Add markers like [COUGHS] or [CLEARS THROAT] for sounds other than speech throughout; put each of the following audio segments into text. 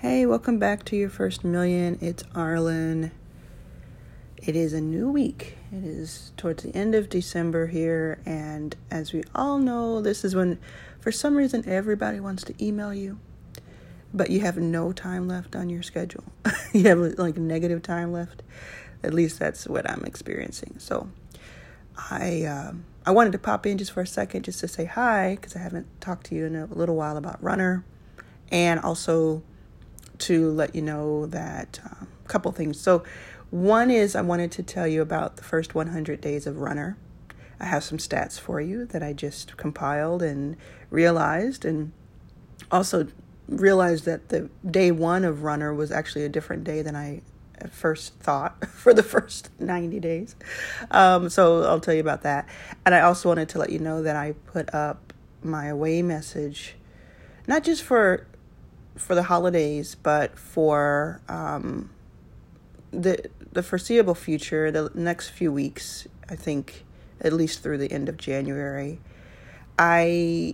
Hey, welcome back to your first million. It's Arlan. It is a new week. It is towards the end of December here, and as we all know, this is when, for some reason, everybody wants to email you, but you have no time left on your schedule. [LAUGHS] you have like negative time left. At least that's what I'm experiencing. So, I um, I wanted to pop in just for a second, just to say hi, because I haven't talked to you in a little while about Runner, and also to let you know that a um, couple things. So, one is I wanted to tell you about the first 100 days of Runner. I have some stats for you that I just compiled and realized, and also realized that the day one of Runner was actually a different day than I at first thought [LAUGHS] for the first 90 days. Um, so I'll tell you about that. And I also wanted to let you know that I put up my away message, not just for for the holidays, but for um, the the foreseeable future, the next few weeks, I think at least through the end of January, I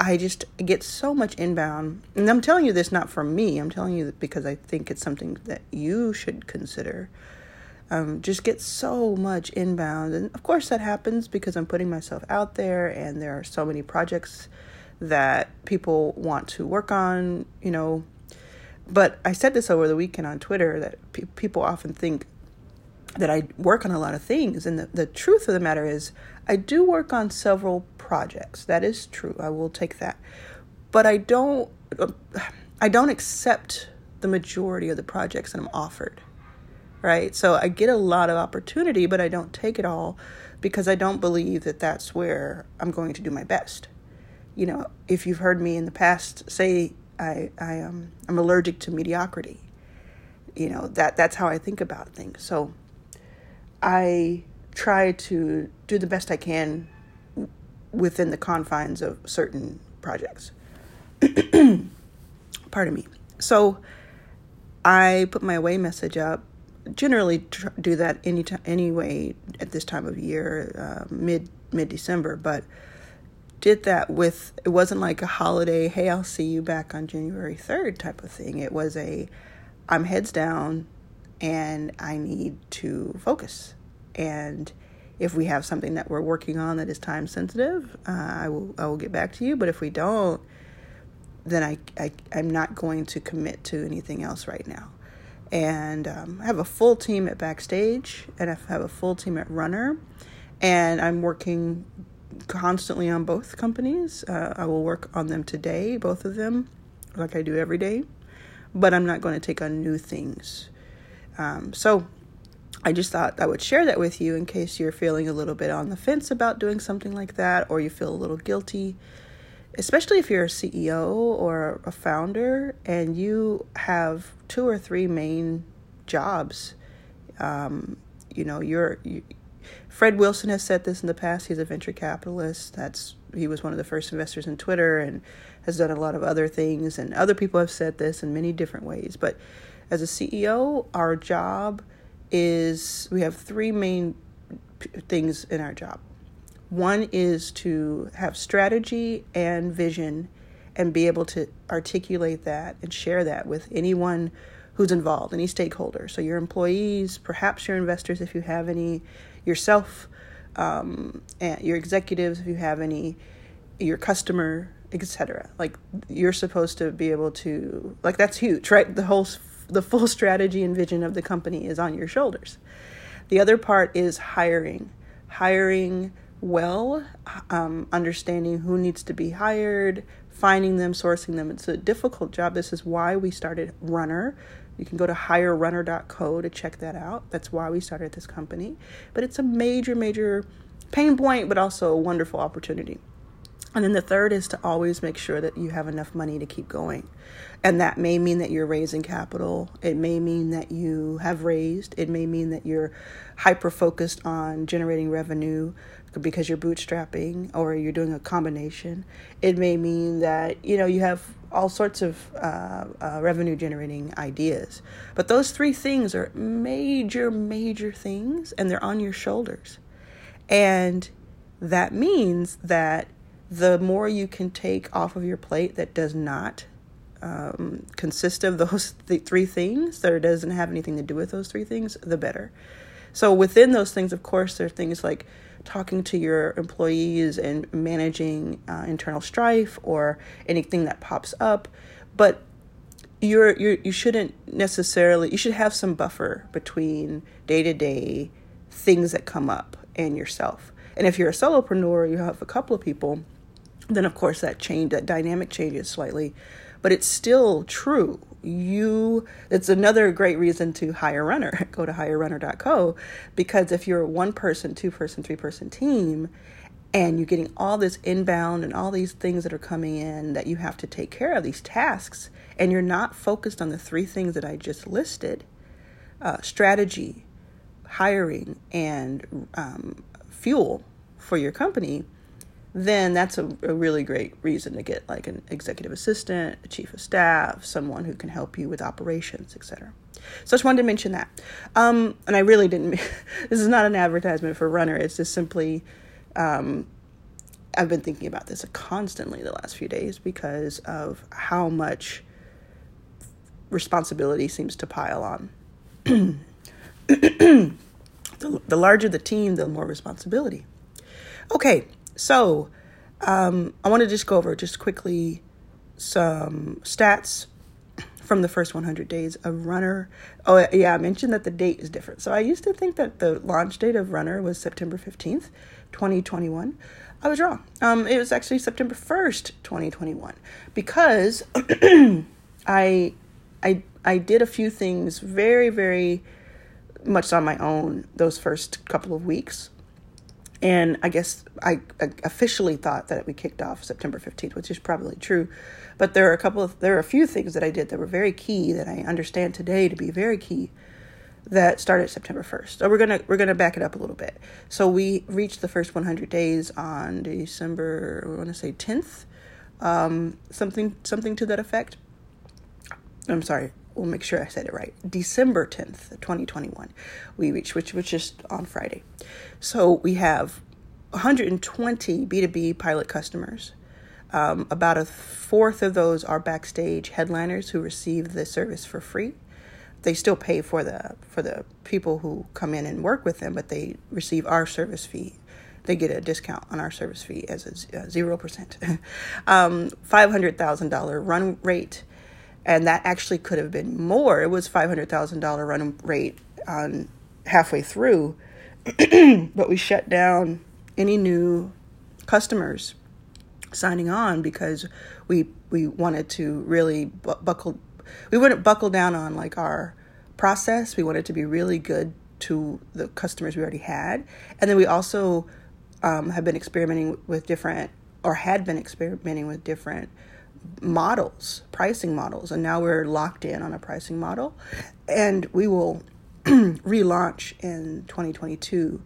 I just get so much inbound. And I'm telling you this not for me. I'm telling you because I think it's something that you should consider. Um, just get so much inbound. And of course, that happens because I'm putting myself out there and there are so many projects that people want to work on, you know. But I said this over the weekend on Twitter that pe- people often think that I work on a lot of things. And the, the truth of the matter is, I do work on several projects. That is true. I will take that. But I don't, I don't accept the majority of the projects that I'm offered. Right? So I get a lot of opportunity, but I don't take it all because I don't believe that that's where I'm going to do my best you know, if you've heard me in the past say I, I um, I'm allergic to mediocrity. You know, that that's how I think about things. So I try to do the best I can within the confines of certain projects. [CLEARS THROAT] Pardon me. So I put my away message up. Generally, tr- do that any time, anyway at this time of year, uh, mid mid December. But did that with it wasn't like a holiday hey i'll see you back on january 3rd type of thing. It was a i'm heads down and i need to focus. And if we have something that we're working on that is time sensitive uh, i will i will get back to you. But if we don't then I, I i'm not going to commit to anything else right now. And um, i have a full team at backstage and i have a full team at runner. And i'm working constantly on both companies. Uh, I will work on them today, both of them, like I do every day, but I'm not going to take on new things. Um, so I just thought I would share that with you in case you're feeling a little bit on the fence about doing something like that or you feel a little guilty, especially if you're a CEO or a founder and you have two or three main jobs. Um, you know, you're you, Fred Wilson has said this in the past. He's a venture capitalist. That's he was one of the first investors in Twitter and has done a lot of other things. And other people have said this in many different ways. But as a CEO, our job is we have three main things in our job. One is to have strategy and vision and be able to articulate that and share that with anyone who's involved, any stakeholder. So your employees, perhaps your investors if you have any, yourself, um, and your executives if you have any, your customer, etc. Like you're supposed to be able to like that's huge, right? The whole the full strategy and vision of the company is on your shoulders. The other part is hiring, hiring well, um, understanding who needs to be hired, finding them, sourcing them. It's a difficult job. This is why we started Runner you can go to hirerunner.co to check that out. That's why we started this company. But it's a major, major pain point, but also a wonderful opportunity. And then the third is to always make sure that you have enough money to keep going. And that may mean that you're raising capital. It may mean that you have raised. It may mean that you're hyper focused on generating revenue because you're bootstrapping or you're doing a combination. It may mean that, you know, you have all sorts of uh, uh, revenue generating ideas. But those three things are major, major things and they're on your shoulders. And that means that the more you can take off of your plate that does not um, consist of those [LAUGHS] th- three things, that doesn't have anything to do with those three things, the better. So within those things, of course, there are things like talking to your employees and managing uh, internal strife or anything that pops up, but you're, you're you shouldn't necessarily you should have some buffer between day to day things that come up and yourself. And if you're a solopreneur, you have a couple of people, then of course that change that dynamic changes slightly, but it's still true. You it's another great reason to hire runner. [LAUGHS] Go to hirerunner.co because if you're a one person, two person, three person team and you're getting all this inbound and all these things that are coming in that you have to take care of these tasks and you're not focused on the three things that I just listed uh, strategy, hiring, and um, fuel for your company, then that's a, a, really great reason to get like an executive assistant, a chief of staff, someone who can help you with operations, etc. So I just wanted to mention that. Um, and I really didn't, [LAUGHS] this is not an advertisement for Runner, it's just simply, um, I've been thinking about this constantly the last few days because of how much responsibility seems to pile on. [CLEARS THROAT] the, the larger the team, the more responsibility. Okay, so um, I want to just go over just quickly some stats from the first 100 days of Runner. Oh, yeah, I mentioned that the date is different. So I used to think that the launch date of Runner was September 15th, 2021. I was wrong. Um, it was actually September 1st, 2021, because [CLEARS THROAT] I I I did a few things very very much on my own those first couple of weeks. And I guess I, officially thought that we kicked off September 15th, which is probably true. But there are a couple of there are a few things that I did that were very key that I understand today to be very key that started September 1st. So we're going to we're going to back it up a little bit. So we reached the first 100 days on December I want to say 10th. Um, something something to that effect. I'm sorry, we'll make sure I said it right. December 10th, 2021, we reached, which was just on Friday. So we have 120 B2B pilot customers. Um, about a fourth of those are backstage headliners who receive the service for free. They still pay for the for the people who come in and work with them, but they receive our service fee. They get a discount on our service fee as a zero percent. [LAUGHS] um, Five hundred thousand dollar run rate and that actually could have been more. It was five hundred thousand dollar run rate on halfway through, [CLEARS THROAT] but we shut down any new customers signing on because we we wanted to really bu- buckle we wouldn't buckle down on like our process. We wanted to be really good to the customers we already had, and then we also um, have been experimenting with different or had been experimenting with different models, pricing models, and now we're locked in on a pricing model, and we will [CLEARS THROAT] relaunch in 2022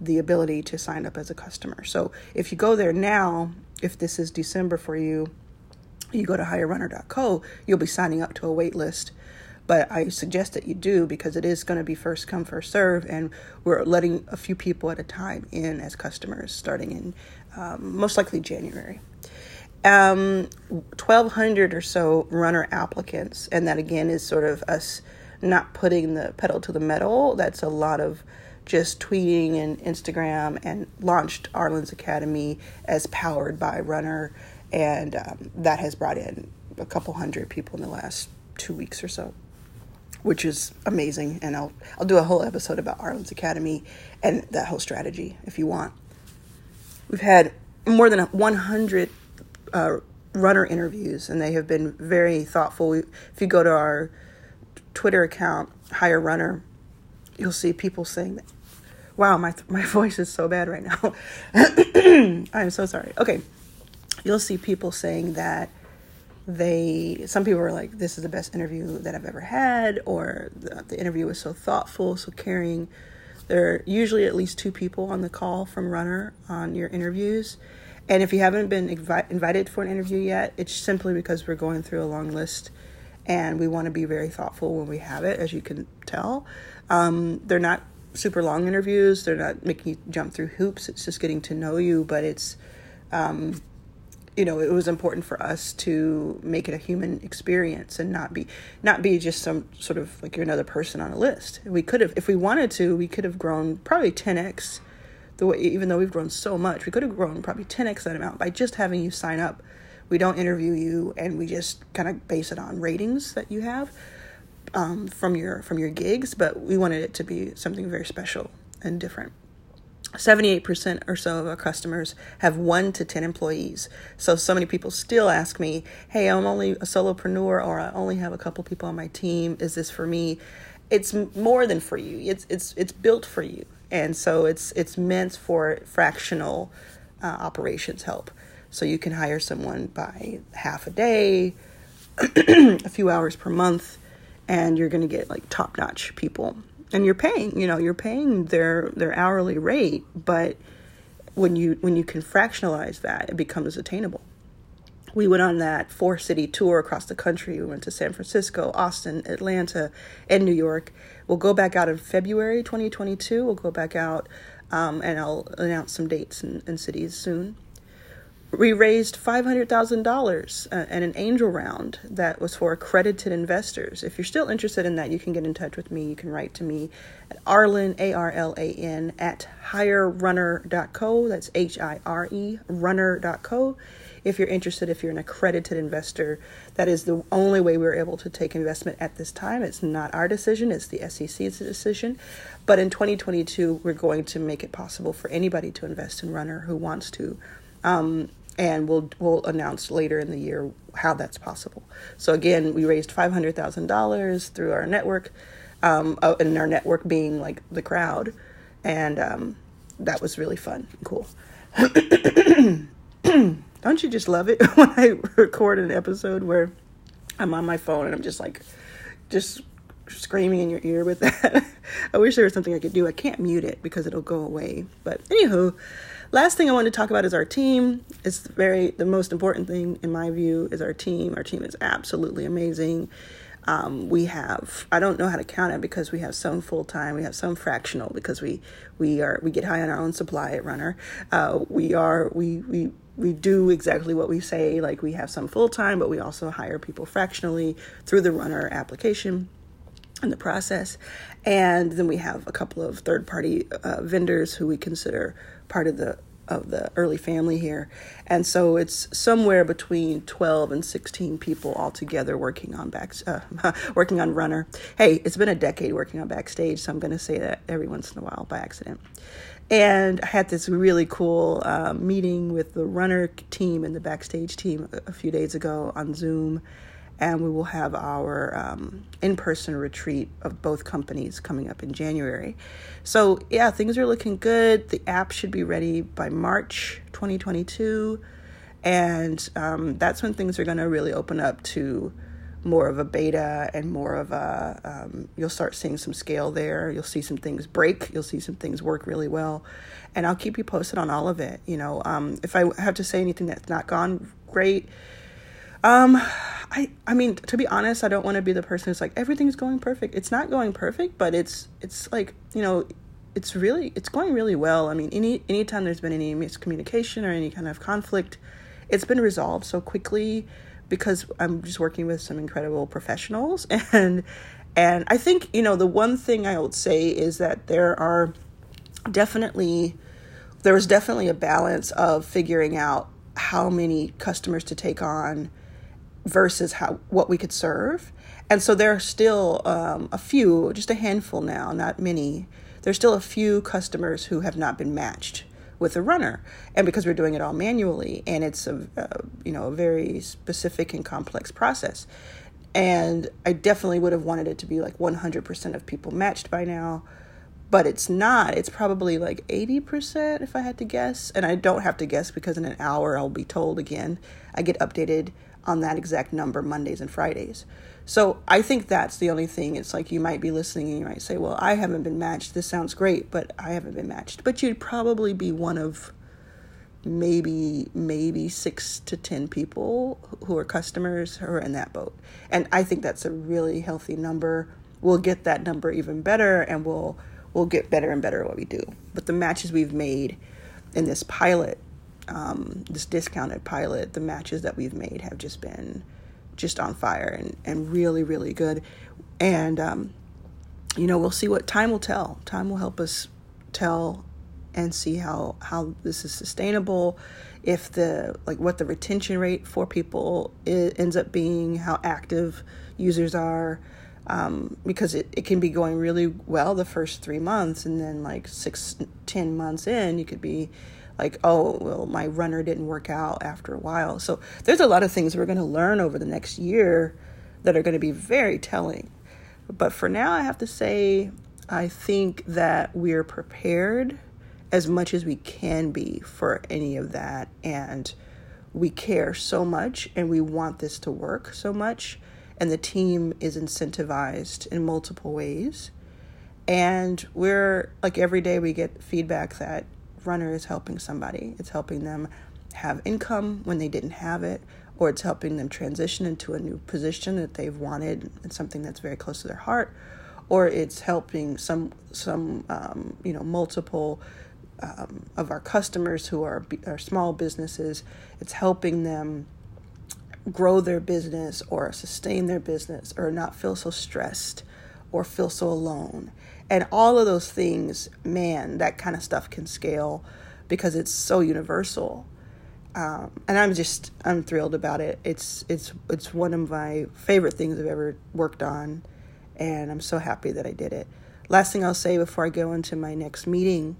the ability to sign up as a customer. So if you go there now, if this is December for you, you go to hirerunner.co, you'll be signing up to a wait list. But I suggest that you do because it is going to be first come, first serve, and we're letting a few people at a time in as customers starting in um, most likely January um, 1,200 or so runner applicants. And that again is sort of us not putting the pedal to the metal. That's a lot of just tweeting and Instagram and launched Arlan's Academy as powered by Runner. And um, that has brought in a couple hundred people in the last two weeks or so, which is amazing. And I'll, I'll do a whole episode about Arlan's Academy and that whole strategy if you want. We've had more than 100 uh, runner interviews, and they have been very thoughtful. if you go to our Twitter account, Hire Runner, you'll see people saying that. Wow, my my [LAUGHS] voice is so bad right now. [COUGHS] I'm so sorry. Okay, you'll see people saying that they. Some people are like, "This is the best interview that I've ever had," or the, the interview was so thoughtful, so caring. There are usually at least two people on the call from Runner on your interviews and if you haven't been invi- invited for an interview yet, it's simply because we're going through a long list and we want to be very thoughtful when we have it, as you can tell. Um, they're not super long interviews, they're not making you jump through hoops, it's just getting to know you, but it's. Um, you know it was important for us to make it a human experience and not be not be just some sort of like you're another person on a list we could have if we wanted to we could have grown probably 10x the way even though we've grown so much we could have grown probably 10x that amount by just having you sign up we don't interview you and we just kind of base it on ratings that you have um, from your from your gigs but we wanted it to be something very special and different 78% or so of our customers have one to 10 employees. So, so many people still ask me, Hey, I'm only a solopreneur or I only have a couple people on my team. Is this for me? It's more than for you. It's, it's, it's built for you. And so it's, it's meant for fractional uh, operations help. So you can hire someone by half a day, [CLEARS THROAT] a few hours per month, and you're going to get like top notch people and you're paying you know you're paying their their hourly rate but when you when you can fractionalize that it becomes attainable we went on that four city tour across the country we went to san francisco austin atlanta and new york we'll go back out in february 2022 we'll go back out um, and i'll announce some dates and, in cities soon we raised $500,000 uh, in an angel round that was for accredited investors. If you're still interested in that, you can get in touch with me. You can write to me at Arlan, A R L A N, at hirerunner.co. That's H I R E, runner.co. If you're interested, if you're an accredited investor, that is the only way we're able to take investment at this time. It's not our decision, it's the SEC's decision. But in 2022, we're going to make it possible for anybody to invest in Runner who wants to. Um, and we'll we'll announce later in the year how that's possible. So again, we raised five hundred thousand dollars through our network, um, oh, and our network being like the crowd, and um, that was really fun and cool. [COUGHS] Just love it [LAUGHS] when I record an episode where I'm on my phone and I'm just like, just screaming in your ear with that? [LAUGHS] I wish there was something I could do. I can't mute it because it'll go away. But anywho. Last thing I want to talk about is our team. It's very the most important thing in my view is our team. Our team is absolutely amazing. Um, we have I don't know how to count it because we have some full time, we have some fractional because we we are we get high on our own supply at Runner. Uh, we are we we we do exactly what we say. Like we have some full time, but we also hire people fractionally through the Runner application and the process. And then we have a couple of third party uh, vendors who we consider part of the of the early family here. And so it's somewhere between 12 and 16 people all together working on back [LAUGHS] uh, working on runner. Hey, it's been a decade working on backstage, so I'm going to say that every once in a while by accident. And I had this really cool uh, meeting with the runner team and the backstage team a, few days ago on Zoom and we will have our um, in person retreat of both companies coming up in January. So, yeah, things are looking good. The app should be ready by March 2022, and um, that's when things are going to really open up to more of a beta and more of a um, you'll start seeing some scale there. You'll see some things break. You'll see some things work really well. And i'll keep you posted on all of it you know. Um, if i have to say anything that's not gone great um, I I mean, to be honest, I don't want to be the person who's like everything's going perfect. It's not going perfect, but it's it's like you know, it's really it's going really well. I mean, any anytime there's been any miscommunication or any kind of conflict, it's been resolved so quickly because I'm just working with some incredible professionals [LAUGHS] and and I think you know the one thing I would say is that there are definitely there was definitely a balance of figuring out how many customers to take on versus how what we could serve. And so there are still um, a few, just a handful now, not many. There's still a few customers who have not been matched with a runner, and because we're doing it all manually, and it's a, a you know a very specific and complex process. And I definitely would have wanted it to be like 100% of people matched by now, but it's not. It's probably like 80% if I had to guess. And I don't have to guess because in an hour I'll be told again. I get updated on that exact number Mondays and Fridays. So I think that's the only thing. It's like you might be listening and you might say, Well, I haven't been matched. This sounds great, but I haven't been matched. But you'd probably be one of maybe maybe six to ten people who are customers who are in that boat. And I think that's a really healthy number. We'll get that number even better and we'll we'll get better and better at what we do. But the matches we've made in this pilot um, this discounted pilot, the matches that we've made have just been just on fire and, and really, really good. And, um, you know, we'll see what time will tell. Time will help us tell and see how, how this is sustainable. If the, like, what the retention rate for people ends up being, how active users are. Um, because it, it can be going really well the first three months, and then like six, ten months in, you could be like, oh, well, my runner didn't work out after a while. So there's a lot of things we're going to learn over the next year that are going to be very telling. But for now, I have to say, I think that we're prepared as much as we can be for any of that. And we care so much and we want this to work so much. And the team is incentivized in multiple ways. And we're like every day we get feedback that runner is helping somebody. It's helping them have income when they didn't have it, or it's helping them transition into a new position that they've wanted and something that's very close to their heart, or it's helping some some um, you know multiple um, of our customers who are are small businesses. It's helping them grow their business or sustain their business or not feel so stressed or feel so alone and all of those things, man, that kind of stuff can scale because it's so universal. Um, and I'm just I'm thrilled about it. It's it's it's one of my favorite things I've ever worked on, and I'm so happy that I did it. Last thing I'll say before I go into my next meeting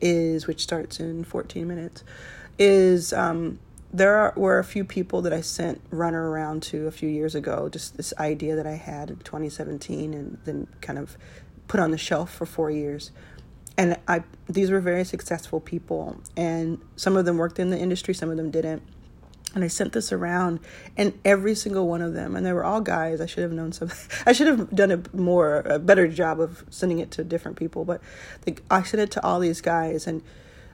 is, which starts in 14 minutes, is um, there are, were a few people that I sent runner around to a few years ago. Just this idea that I had in 2017, and then kind of put on the shelf for four years. And I these were very successful people, and some of them worked in the industry, some of them didn't. And I sent this around, and every single one of them, and they were all guys. I should have known some. [LAUGHS] I should have done a more, a better job of sending it to different people. But the, I sent it to all these guys, and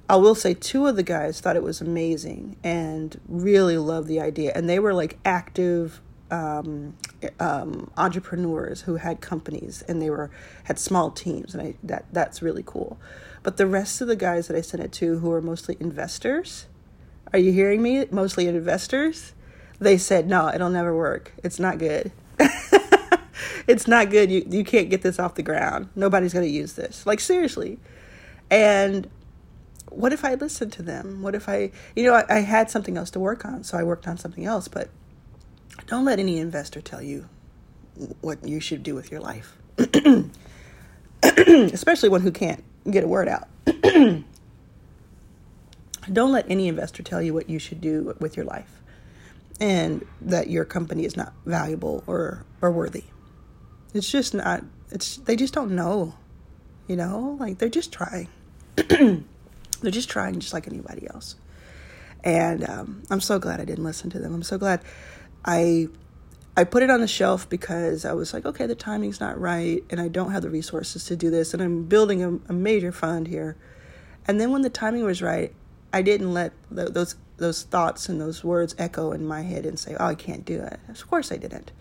I will say two of the guys thought it was amazing and really loved the idea, and they were like active um, um, entrepreneurs who had companies and they were had small teams, and I that that's really cool. But the rest of the guys that I sent it to, who are mostly investors, are you hearing me? Mostly investors. They said no, it'll never work. It's not good. [LAUGHS] it's not good. You you can't get this off the ground. Nobody's going to use this. Like seriously. And what if I listened to them? What if I, you know, I, I had something else to work on, so I worked on something else. But don't let any investor tell you what you should do with your life, [CLEARS THROAT] especially one who can't get a word out. [CLEARS THROAT] don't let any investor tell you what you should do with your life and that your company is not valuable or, or worthy. It's just not, it's, they just don't know, you know, like they're just trying. [CLEARS THROAT] they're just trying just like anybody else. And um, I'm so glad I didn't listen to them. I'm so glad I I put it on the shelf because I was like, okay, the timing's not right, and I don't have the resources to do this, and I'm building a, a major fund here. And then when the timing was right, I didn't let those those thoughts and those words echo in my head and say, oh, I can't do it. Of course I didn't.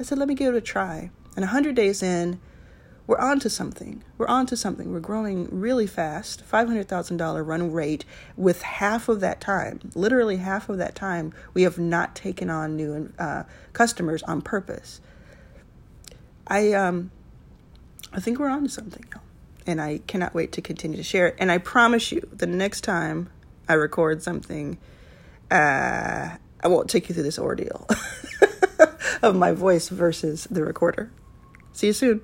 I said, let me give it a try. And a hundred days in, we're on to something. We're on to something. We're growing really fast, $500,000 run rate with half of that time, literally half of that time, we have not taken on new uh, customers on purpose. I, um, I think we're on to something, and I cannot wait to continue to share it. And I promise you, the next time I record something, uh, I won't take you through this ordeal [LAUGHS] of my voice versus the recorder. See you soon.